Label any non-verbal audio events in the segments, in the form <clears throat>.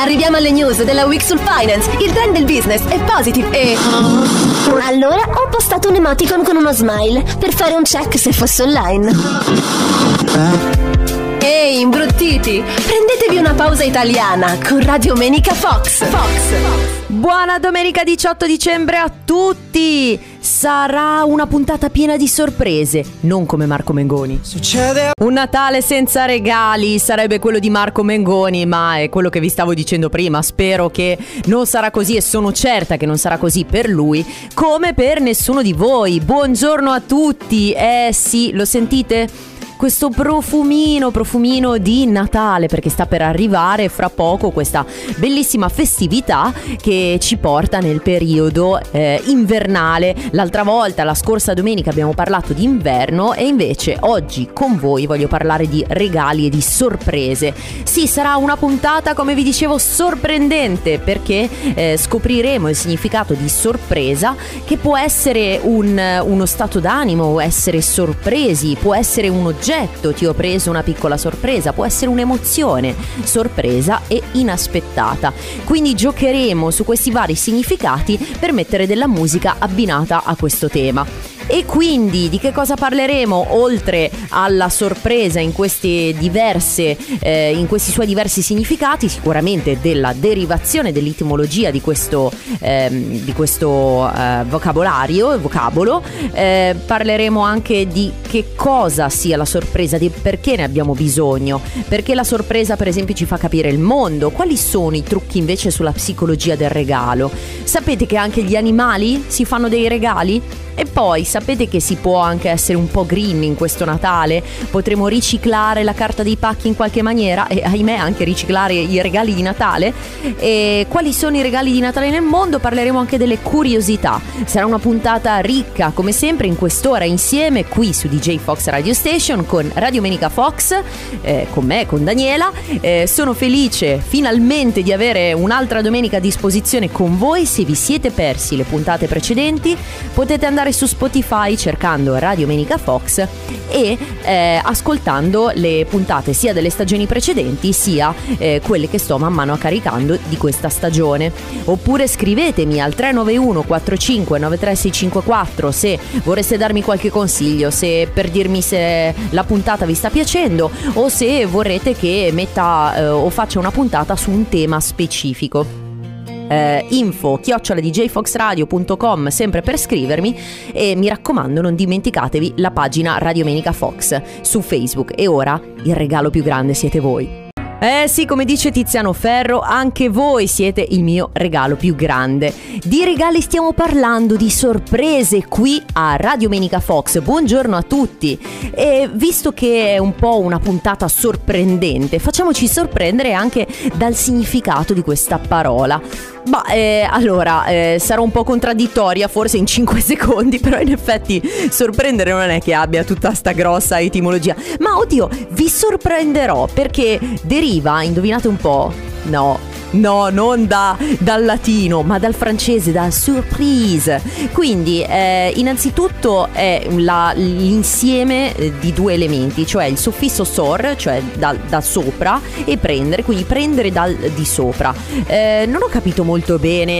Arriviamo alle news della Week sul Finance. Il trend del business è positive e. Allora ho postato un emoticon con uno smile per fare un check se fosse online. Imbruttiti! Prendetevi una pausa italiana con Radio Menica Fox. Fox. Buona domenica 18 dicembre a tutti! Sarà una puntata piena di sorprese, non come Marco Mengoni. Succede Un Natale senza regali sarebbe quello di Marco Mengoni, ma è quello che vi stavo dicendo prima. Spero che non sarà così e sono certa che non sarà così per lui, come per nessuno di voi. Buongiorno a tutti! Eh sì, lo sentite? Questo profumino, profumino di Natale perché sta per arrivare fra poco questa bellissima festività che ci porta nel periodo eh, invernale. L'altra volta, la scorsa domenica, abbiamo parlato di inverno e invece oggi con voi voglio parlare di regali e di sorprese. Sì, sarà una puntata, come vi dicevo, sorprendente perché eh, scopriremo il significato di sorpresa che può essere un, uno stato d'animo, essere sorpresi, può essere un oggetto, ti ho preso una piccola sorpresa, può essere un'emozione, sorpresa e inaspettata. Quindi giocheremo su questi vari significati per mettere della musica abbinata a questo tema. E quindi di che cosa parleremo oltre alla sorpresa in diverse eh, in questi suoi diversi significati? Sicuramente della derivazione dell'etimologia di questo, ehm, di questo eh, vocabolario, vocabolo. Eh, parleremo anche di che cosa sia la sorpresa, di perché ne abbiamo bisogno. Perché la sorpresa, per esempio, ci fa capire il mondo. Quali sono i trucchi invece sulla psicologia del regalo? Sapete che anche gli animali si fanno dei regali? E poi sapete che si può anche essere un po' green in questo Natale? Potremo riciclare la carta dei pacchi in qualche maniera e ahimè anche riciclare i regali di Natale. E quali sono i regali di Natale nel mondo? Parleremo anche delle curiosità. Sarà una puntata ricca come sempre in quest'ora insieme qui su DJ Fox Radio Station con Radio Menica Fox, eh, con me, con Daniela. Eh, sono felice finalmente di avere un'altra domenica a disposizione con voi. Se vi siete persi le puntate precedenti potete andare su Spotify cercando Radio Menica Fox e eh, ascoltando le puntate sia delle stagioni precedenti sia eh, quelle che sto man mano caricando di questa stagione. Oppure scrivetemi al 391 45 93654 se vorreste darmi qualche consiglio, se per dirmi se la puntata vi sta piacendo o se vorrete che metta eh, o faccia una puntata su un tema specifico eh, info chioccioladjfoxradio.com sempre per scrivermi e mi raccomando non dimenticatevi la pagina Radio Menica Fox su Facebook e ora il regalo più grande siete voi. Eh sì, come dice Tiziano Ferro, anche voi siete il mio regalo più grande. Di regali stiamo parlando, di sorprese qui a Radio Menica Fox. Buongiorno a tutti. E visto che è un po' una puntata sorprendente, facciamoci sorprendere anche dal significato di questa parola. Ma eh, allora, eh, sarò un po' contraddittoria forse in 5 <laughs> secondi, però in effetti sorprendere non è che abbia tutta sta grossa etimologia. Ma oddio, vi sorprenderò perché deriva, indovinate un po'? No, No, non da, dal latino, ma dal francese, da surprise. Quindi, eh, innanzitutto è la, l'insieme eh, di due elementi, cioè il suffisso sor, cioè da, da sopra, e prendere, quindi prendere dal di sopra. Eh, non ho capito molto bene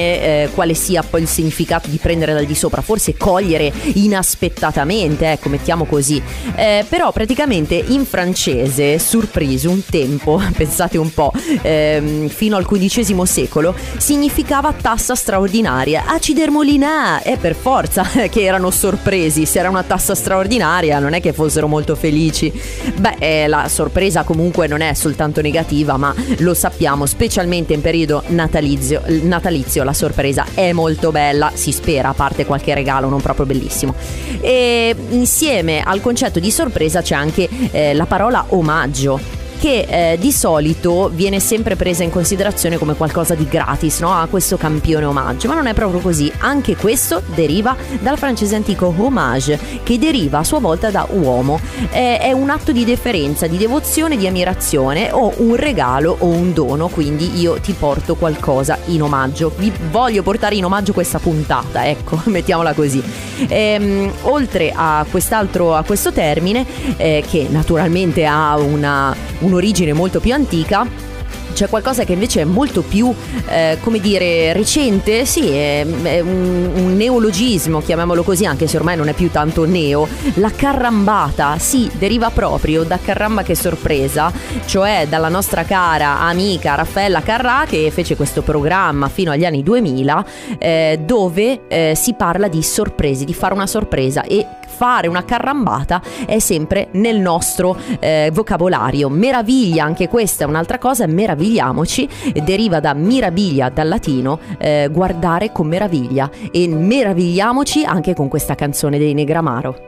eh, quale sia poi il significato di prendere dal di sopra, forse cogliere inaspettatamente, ecco, mettiamo così. Eh, però praticamente in francese, surprise, un tempo, <laughs> pensate un po', ehm, fino al XV secolo significava tassa straordinaria. Acidermolina è per forza <laughs> che erano sorpresi. Se era una tassa straordinaria, non è che fossero molto felici. Beh, eh, la sorpresa comunque non è soltanto negativa, ma lo sappiamo, specialmente in periodo natalizio, natalizio la sorpresa è molto bella, si spera, a parte qualche regalo non proprio bellissimo. E insieme al concetto di sorpresa c'è anche eh, la parola omaggio che eh, di solito viene sempre presa in considerazione come qualcosa di gratis, no? A questo campione omaggio, ma non è proprio così. Anche questo deriva dal francese antico hommage, che deriva a sua volta da uomo. Eh, è un atto di deferenza, di devozione, di ammirazione o un regalo o un dono, quindi io ti porto qualcosa in omaggio. Vi voglio portare in omaggio questa puntata, ecco, <laughs> mettiamola così. Ehm, oltre a a questo termine, eh, che naturalmente ha una, un'origine molto più antica, c'è qualcosa che invece è molto più, eh, come dire, recente, sì, è, è un, un, neologismo, chiamiamolo così, anche se ormai non è più tanto neo. La carrambata, sì, deriva proprio da Carramba che sorpresa, cioè dalla nostra cara amica Raffaella Carrà che fece questo programma fino agli anni 2000 eh, dove eh, si parla di sorprese, di fare una sorpresa e fare una carrambata è sempre nel nostro eh, vocabolario. Meraviglia, anche questa è un'altra cosa, meravigliamoci, deriva da mirabilia dal latino, eh, guardare con meraviglia e meravigliamoci anche con questa canzone dei Negramaro.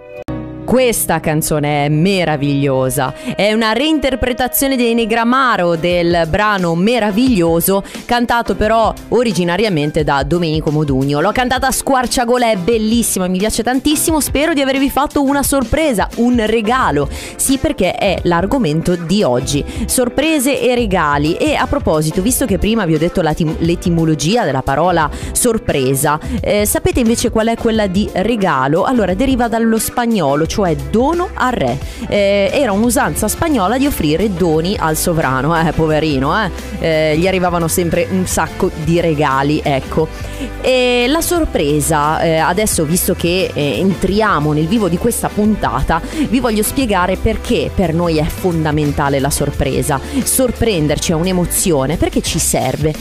Questa canzone è meravigliosa, è una reinterpretazione dei Negramaro del brano Meraviglioso, cantato però originariamente da Domenico Modugno. L'ho cantata a squarciagola, è bellissima, mi piace tantissimo, spero di avervi fatto una sorpresa, un regalo. Sì, perché è l'argomento di oggi, sorprese e regali. E a proposito, visto che prima vi ho detto l'etimologia della parola sorpresa, eh, sapete invece qual è quella di regalo? Allora, deriva dallo spagnolo, cioè cioè dono al re. Eh, era un'usanza spagnola di offrire doni al sovrano, eh, poverino, eh. eh. gli arrivavano sempre un sacco di regali, ecco. E la sorpresa, eh, adesso visto che eh, entriamo nel vivo di questa puntata, vi voglio spiegare perché per noi è fondamentale la sorpresa. Sorprenderci è un'emozione, perché ci serve.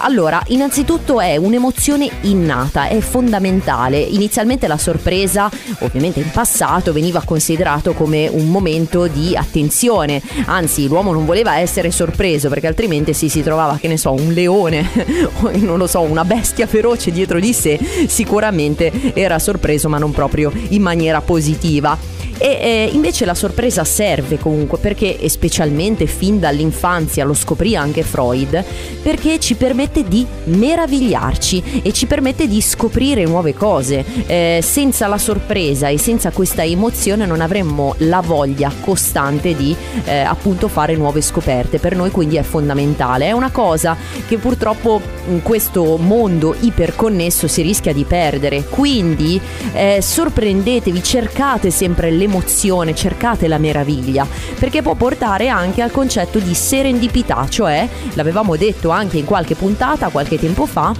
allora, innanzitutto è un'emozione innata, è fondamentale. Inizialmente la sorpresa, ovviamente in passato, passato veniva considerato come un momento di attenzione, anzi l'uomo non voleva essere sorpreso perché altrimenti si si trovava, che ne so, un leone <laughs> o non lo so, una bestia feroce dietro di sé, sicuramente era sorpreso ma non proprio in maniera positiva. E eh, invece la sorpresa serve comunque perché, e specialmente fin dall'infanzia, lo scoprì anche Freud, perché ci permette di meravigliarci e ci permette di scoprire nuove cose. Eh, senza la sorpresa e senza questa emozione non avremmo la voglia costante di eh, appunto fare nuove scoperte. Per noi quindi è fondamentale. È una cosa che purtroppo in questo mondo iperconnesso si rischia di perdere. Quindi eh, sorprendetevi, cercate sempre le l'emozione, cercate la meraviglia, perché può portare anche al concetto di serendipità, cioè, l'avevamo detto anche in qualche puntata qualche tempo fa,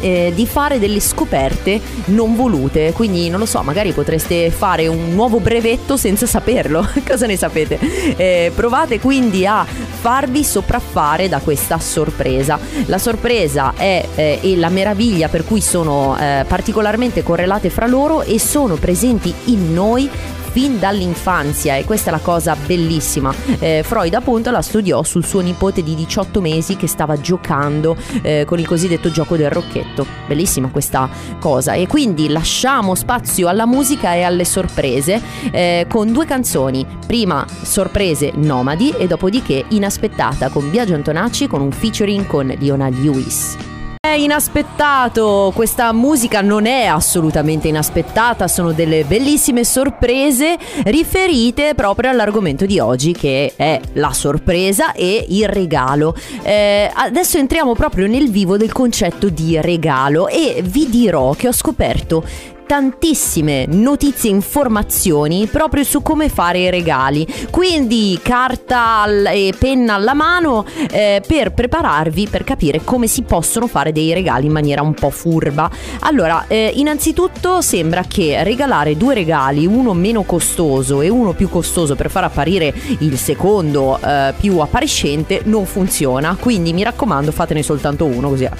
eh, di fare delle scoperte non volute. Quindi non lo so, magari potreste fare un nuovo brevetto senza saperlo. <laughs> Cosa ne sapete? Eh, provate quindi a farvi sopraffare da questa sorpresa. La sorpresa è eh, e la meraviglia per cui sono eh, particolarmente correlate fra loro e sono presenti in noi fin dall'infanzia e questa è la cosa bellissima. Eh, Freud appunto la studiò sul suo nipote di 18 mesi che stava giocando eh, con il cosiddetto gioco del rocchetto. Bellissima questa cosa e quindi lasciamo spazio alla musica e alle sorprese eh, con due canzoni. Prima sorprese nomadi e dopodiché inaspettata con Biagio Antonacci con un featuring con Leona Lewis. È inaspettato, questa musica non è assolutamente inaspettata, sono delle bellissime sorprese riferite proprio all'argomento di oggi che è la sorpresa e il regalo. Eh, adesso entriamo proprio nel vivo del concetto di regalo e vi dirò che ho scoperto tantissime notizie e informazioni proprio su come fare i regali. Quindi carta e penna alla mano eh, per prepararvi per capire come si possono fare dei regali in maniera un po' furba. Allora, eh, innanzitutto sembra che regalare due regali, uno meno costoso e uno più costoso per far apparire il secondo eh, più appariscente, non funziona. Quindi mi raccomando, fatene soltanto uno così eh,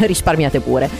<laughs> risparmiate pure.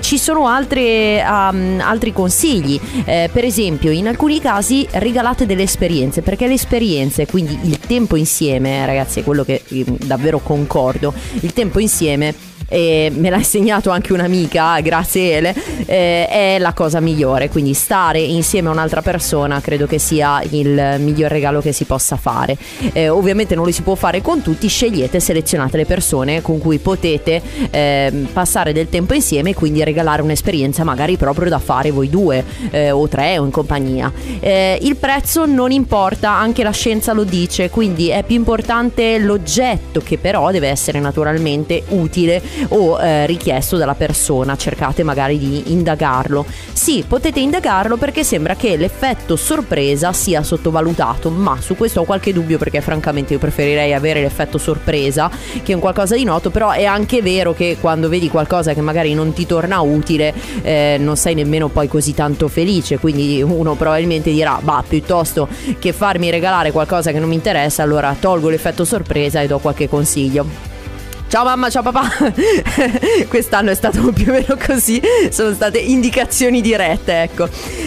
ci sono altre um, altri consigli. Eh, per esempio, in alcuni casi regalate delle esperienze, perché le esperienze, quindi il tempo insieme, ragazzi, è quello che davvero concordo, il tempo insieme e me l'ha insegnato anche un'amica, grazie Ele, eh, è la cosa migliore. Quindi stare insieme a un'altra persona credo che sia il miglior regalo che si possa fare. Eh, ovviamente non lo si può fare con tutti, scegliete, selezionate le persone con cui potete eh, passare del tempo insieme e quindi regalare un'esperienza magari proprio da fare voi due eh, o tre o in compagnia. Eh, il prezzo non importa, anche la scienza lo dice, quindi è più importante l'oggetto che però deve essere naturalmente utile o eh, richiesto dalla persona. Cercate magari di indagarlo. Sì, potete indagarlo perché sembra che l'effetto sorpresa sia sottovalutato, ma su questo ho qualche dubbio perché francamente io preferirei avere l'effetto sorpresa che un qualcosa di noto, però è anche vero che quando vedi qualcosa che magari non ti torna utile eh, non sei nemmeno poi così tanto felice, quindi uno probabilmente dirà, bah, piuttosto che farmi regalare qualcosa che non mi interessa, allora tolgo l'effetto sorpresa e do qualche consiglio. Ciao mamma, ciao papà. <laughs> Quest'anno è stato più o meno così, sono state indicazioni dirette, ecco.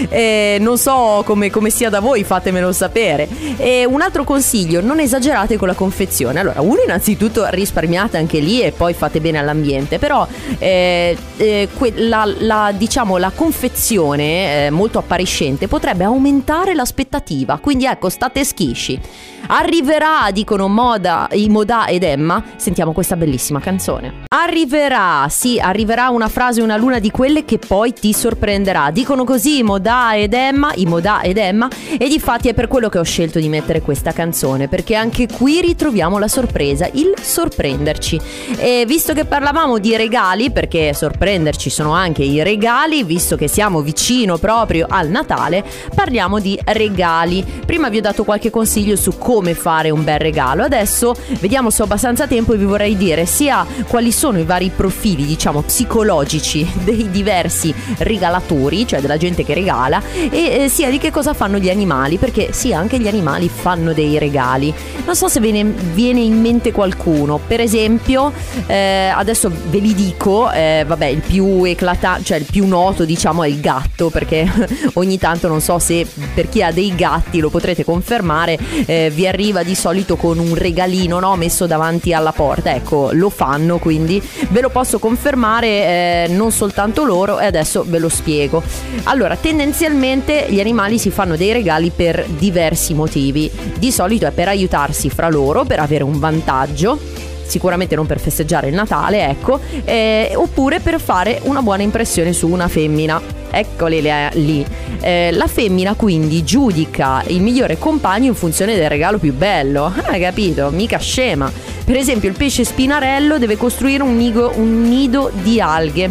E non so come, come, sia da voi, fatemelo sapere. E un altro consiglio, non esagerate con la confezione. Allora, uno innanzitutto risparmiate anche lì e poi fate bene all'ambiente, però eh, eh, que- la, la, diciamo, la confezione eh, molto appariscente potrebbe aumentare l'aspettativa, quindi ecco, state schisci. Arriverà, dicono Moda, i Moda ed Emma, sentiamo questa bellissima bellissima canzone. Arriverà, sì, arriverà una frase, una luna di quelle che poi ti sorprenderà. Dicono così Moda ed Emma, i Moda ed Emma, e difatti è per quello che ho scelto di mettere questa canzone, perché anche qui ritroviamo la sorpresa, il sorprenderci. E visto che parlavamo di regali, perché sorprenderci sono anche i regali, visto che siamo vicino proprio al Natale, parliamo di regali. Prima vi ho dato qualche consiglio su come fare un bel regalo, adesso vediamo se ho abbastanza tempo e vi vorrei dire vedere sia quali sono i vari profili, diciamo, psicologici <laughs> dei diversi regalatori, cioè della gente che regala, e eh, sia di che cosa fanno gli animali, perché sì, anche gli animali fanno dei regali. Non so se ve ne viene in mente qualcuno, per esempio, eh, adesso ve li dico, eh, vabbè, il più eclatante, cioè il più noto, diciamo, è il gatto, perché <laughs> ogni tanto non so se per chi ha dei gatti lo potrete confermare, eh, vi arriva di solito con un regalino, no, messo davanti alla porta. Ecco, lo fanno, quindi ve lo posso confermare eh, non soltanto loro e adesso ve lo spiego. Allora, tendenzialmente gli animali si fanno dei regali per diversi motivi. Di solito è per aiutarsi fra loro, per avere un vantaggio sicuramente non per festeggiare il Natale, ecco, eh, oppure per fare una buona impressione su una femmina. Eccole lì. Eh, la femmina quindi giudica il migliore compagno in funzione del regalo più bello. Hai <laughs> capito? Mica scema. Per esempio il pesce spinarello deve costruire un, nido, un nido di alghe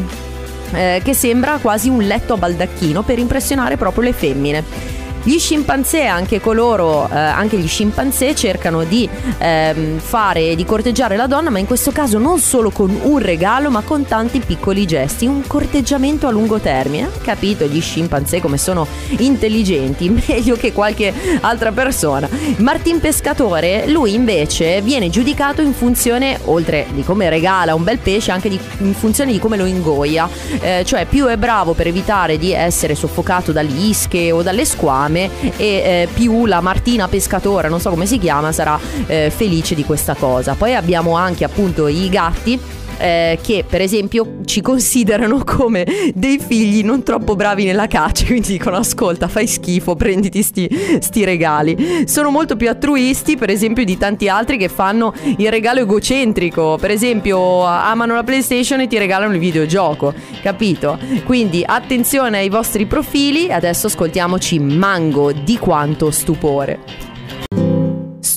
eh, che sembra quasi un letto a baldacchino per impressionare proprio le femmine. Gli scimpanzé, anche coloro, eh, anche gli scimpanzé cercano di ehm, fare, di corteggiare la donna, ma in questo caso non solo con un regalo, ma con tanti piccoli gesti, un corteggiamento a lungo termine. Capito gli scimpanzé come sono intelligenti, <laughs> meglio che qualche altra persona. Martin Pescatore, lui invece viene giudicato in funzione, oltre di come regala un bel pesce, anche di, in funzione di come lo ingoia. Eh, cioè più è bravo per evitare di essere soffocato dalle ische o dalle squame, fame e eh, più la Martina pescatore, non so come si chiama, sarà eh, felice di questa cosa. Poi abbiamo anche appunto i gatti eh, che per esempio ci considerano come dei figli non troppo bravi nella caccia, <laughs> quindi dicono ascolta fai schifo, prenditi sti, sti regali. Sono molto più altruisti per esempio di tanti altri che fanno il regalo egocentrico, per esempio amano la PlayStation e ti regalano il videogioco, capito? Quindi attenzione ai vostri profili, adesso ascoltiamoci Mango di quanto stupore.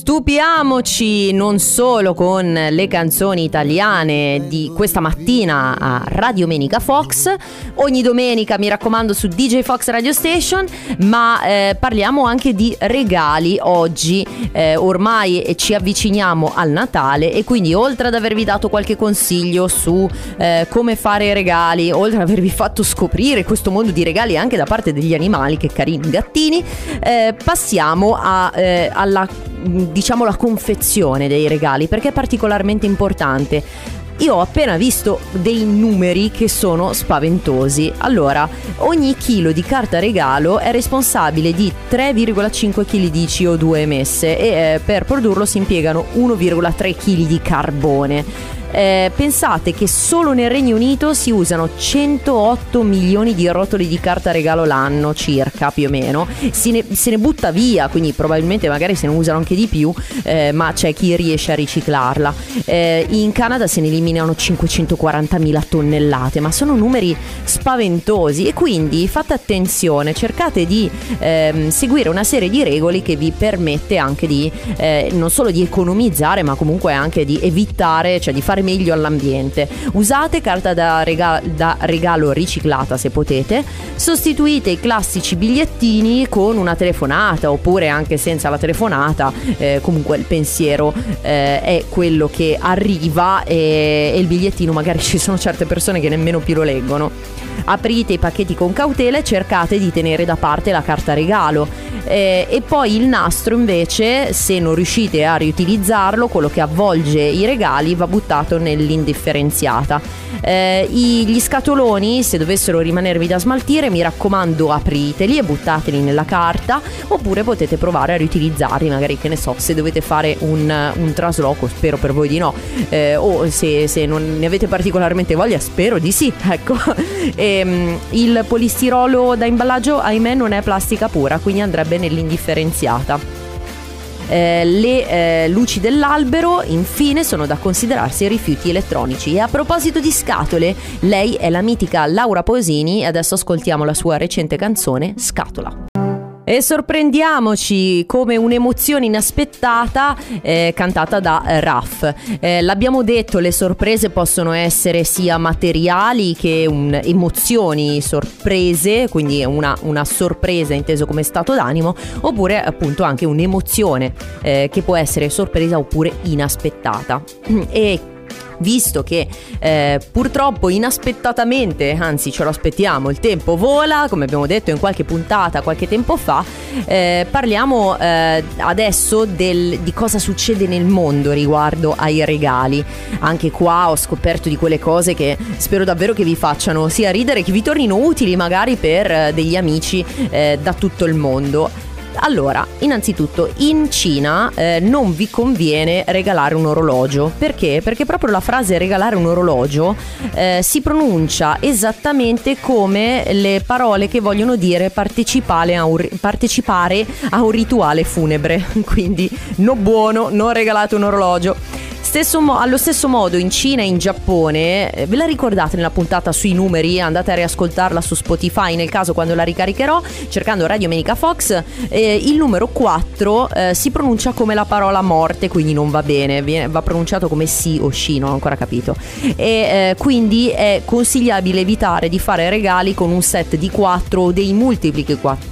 Stupiamoci non solo con le canzoni italiane di questa mattina a Radio Menica Fox, ogni domenica mi raccomando su DJ Fox Radio Station, ma eh, parliamo anche di regali oggi, eh, ormai ci avviciniamo al Natale e quindi oltre ad avervi dato qualche consiglio su eh, come fare regali, oltre ad avervi fatto scoprire questo mondo di regali anche da parte degli animali, che carini gattini, eh, passiamo a, eh, alla diciamo la confezione dei regali perché è particolarmente importante. Io ho appena visto dei numeri che sono spaventosi. Allora, ogni chilo di carta regalo è responsabile di 3,5 kg di CO2 emesse e eh, per produrlo si impiegano 1,3 kg di carbone. Eh, pensate che solo nel Regno Unito si usano 108 milioni di rotoli di carta regalo l'anno, circa più o meno. Se ne, se ne butta via, quindi probabilmente magari se ne usano anche di più, eh, ma c'è chi riesce a riciclarla. Eh, in Canada se ne eliminano 540 mila tonnellate, ma sono numeri spaventosi e quindi fate attenzione, cercate di ehm, seguire una serie di regole che vi permette anche di eh, non solo di economizzare, ma comunque anche di evitare, cioè di fare meglio all'ambiente. Usate carta da, rega- da regalo riciclata se potete, sostituite i classici bigliettini con una telefonata oppure anche senza la telefonata, eh, comunque il pensiero eh, è quello che arriva e, e il bigliettino magari <laughs> ci sono certe persone che nemmeno più lo leggono. Aprite i pacchetti con cautela e cercate di tenere da parte la carta regalo. Eh, e poi il nastro invece, se non riuscite a riutilizzarlo, quello che avvolge i regali va buttato nell'indifferenziata. Eh, gli scatoloni, se dovessero rimanervi da smaltire, mi raccomando apriteli e buttateli nella carta, oppure potete provare a riutilizzarli, magari che ne so, se dovete fare un, un trasloco, spero per voi di no, eh, o se, se, non ne avete particolarmente voglia, spero di sì, <laughs> ecco. E, um, il polistirolo da imballaggio, ahimè, non è plastica pura, quindi andrebbe nell'indifferenziata. Eh, le eh, luci dell'albero infine sono da considerarsi rifiuti elettronici e a proposito di scatole lei è la mitica Laura Posini e adesso ascoltiamo la sua recente canzone Scatola e sorprendiamoci come un'emozione inaspettata eh, cantata da Raff. Eh, l'abbiamo detto, le sorprese possono essere sia materiali che un, emozioni sorprese, quindi una, una, sorpresa inteso come stato d'animo, oppure appunto anche un'emozione eh, che può essere sorpresa oppure inaspettata. <clears throat> E visto che eh, purtroppo inaspettatamente, anzi ce lo aspettiamo, il tempo vola, come abbiamo detto in qualche puntata qualche tempo fa, eh, parliamo eh, adesso del, di cosa succede nel mondo riguardo ai regali. Anche qua ho scoperto di quelle cose che spero davvero che vi facciano sia ridere che vi tornino utili magari per eh, degli amici eh, da tutto il mondo. Allora, innanzitutto in Cina eh, non vi conviene regalare un orologio. Perché? Perché proprio la frase regalare un orologio eh, si pronuncia esattamente come le parole che vogliono dire partecipare a un, partecipare a un rituale funebre. <laughs> Quindi no buono, non regalate un orologio. Stesso mo- allo stesso modo in Cina e in Giappone, eh, ve la ricordate nella puntata sui numeri? Andate a riascoltarla su Spotify nel caso quando la ricaricherò, cercando Radio Menica Fox. Eh, il numero 4 eh, si pronuncia come la parola morte, quindi non va bene, viene, va pronunciato come sì o sci, non ho ancora capito. E eh, quindi è consigliabile evitare di fare regali con un set di 4 o dei multipli che 4,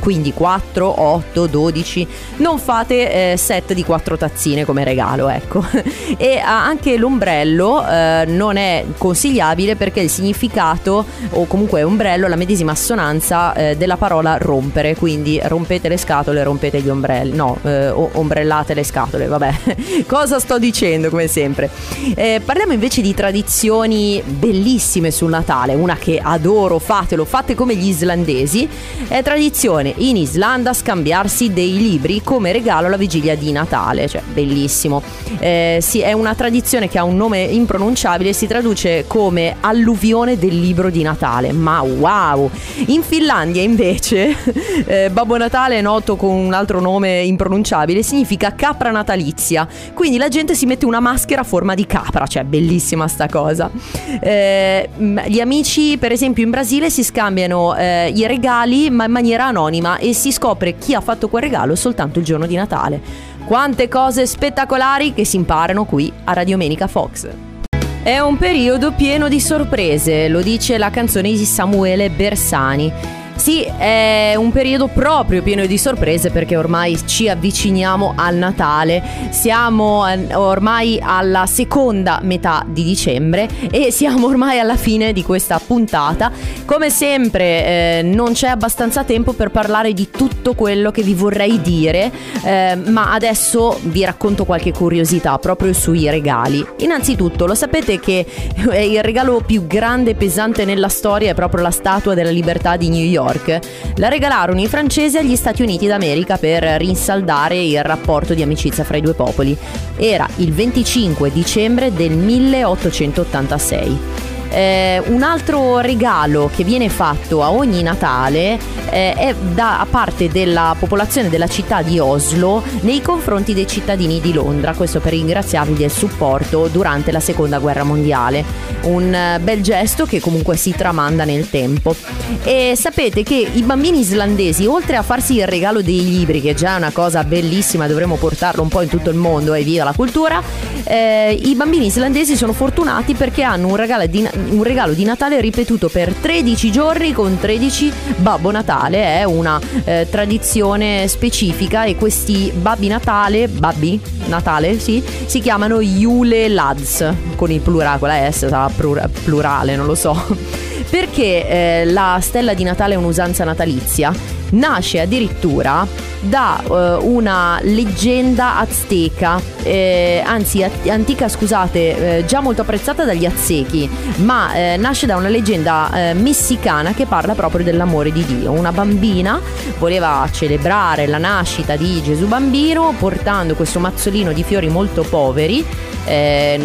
quindi 4, 8, 12. Non fate eh, set di 4 tazzine come regalo, ecco. E anche l'ombrello eh, non è consigliabile perché il significato o comunque ombrello la medesima assonanza eh, della parola rompere, quindi rompete le scatole, rompete gli ombrelli, no, eh, ombrellate le scatole, vabbè. <laughs> Cosa sto dicendo come sempre? Eh, parliamo invece di tradizioni bellissime sul Natale, una che adoro, fatelo, fate come gli islandesi, è tradizione in Islanda scambiarsi dei libri come regalo alla vigilia di Natale, cioè bellissimo. Eh, si sì, è una tradizione che ha un nome impronunciabile e si traduce come alluvione del libro di Natale. Ma wow! In Finlandia invece <laughs> eh, Babbo Natale è noto con un altro nome impronunciabile, significa capra natalizia. Quindi la gente si mette una maschera a forma di capra, cioè bellissima sta cosa. Eh, gli amici, per esempio in Brasile, si scambiano eh, i regali ma in maniera anonima e si scopre chi ha fatto quel regalo soltanto il giorno di Natale. Quante cose spettacolari che si imparano qui a Radiomenica Fox. È un periodo pieno di sorprese, lo dice la canzone di Samuele Bersani. Sì, è un periodo proprio pieno di sorprese perché ormai ci avviciniamo al Natale, siamo ormai alla seconda metà di dicembre e siamo ormai alla fine di questa puntata. Come sempre eh, non c'è abbastanza tempo per parlare di tutto quello che vi vorrei dire, eh, ma adesso vi racconto qualche curiosità proprio sui regali. Innanzitutto, lo sapete che il regalo più grande e pesante nella storia è proprio la Statua della Libertà di New York? York. La regalarono i francesi agli Stati Uniti d'America per rinsaldare il rapporto di amicizia fra i due popoli. Era il 25 dicembre del 1886. Eh, un altro regalo che viene fatto a ogni Natale eh, è da parte della popolazione della città di Oslo nei confronti dei cittadini di Londra, questo per ringraziarli del supporto durante la seconda guerra mondiale. Un eh, bel gesto che comunque si tramanda nel tempo. E sapete che i bambini islandesi, oltre a farsi il regalo dei libri, che già è una cosa bellissima, dovremmo portarlo un po' in tutto il mondo e via la cultura, eh, i bambini islandesi sono fortunati perché hanno un regalo di, un regalo di Natale ripetuto per 13 giorni con 13 Babbo Natale, è una eh, tradizione specifica e questi Babbi Natale, Babbi Natale, sì, si chiamano Yule Lads, con il plurale, con la S sarà plurale, non lo so. Perché eh, la stella di Natale è un'usanza natalizia? Nasce addirittura da uh, una leggenda azteca, eh, anzi antica scusate, eh, già molto apprezzata dagli aztechi, ma eh, nasce da una leggenda eh, messicana che parla proprio dell'amore di Dio. Una bambina voleva celebrare la nascita di Gesù bambino portando questo mazzolino di fiori molto poveri eh,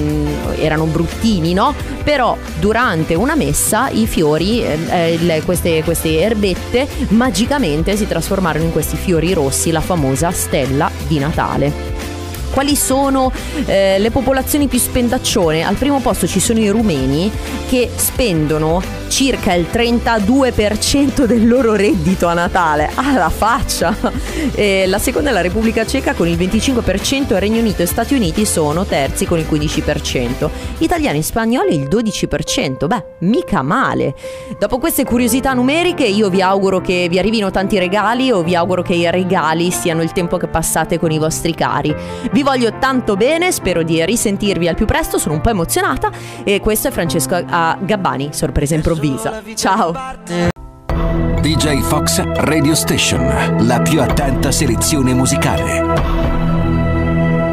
erano bruttini, no? Però durante una messa i fiori, eh, le, queste, queste erbette, magicamente si trasformarono in questi fiori rossi, la famosa stella di Natale quali sono eh, le popolazioni più spendaccione? Al primo posto ci sono i rumeni che spendono circa il 32% del loro reddito a Natale. Alla faccia! E la seconda è la Repubblica Ceca con il 25%, Regno Unito e Stati Uniti sono terzi con il 15%. Italiani e spagnoli il 12%. Beh, mica male. Dopo queste curiosità numeriche io vi auguro che vi arrivino tanti regali o vi auguro che i regali siano il tempo che passate con i vostri cari. Vi voglio tanto bene, spero di risentirvi al più presto, sono un po' emozionata e questo è Francesco Gabbani, sorpresa improvvisa improvvisa. Ciao. DJ Fox Radio Station, la più attenta selezione musicale.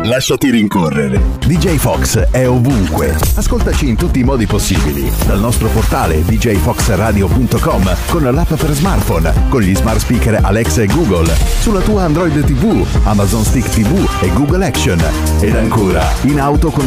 Lasciati rincorrere. DJ Fox è ovunque. Ascoltaci in tutti i modi possibili. Dal nostro portale djfoxradio.com con l'app per smartphone, con gli smart speaker Alexa e Google, sulla tua Android TV, Amazon Stick TV e Google Action. Ed ancora, in auto con i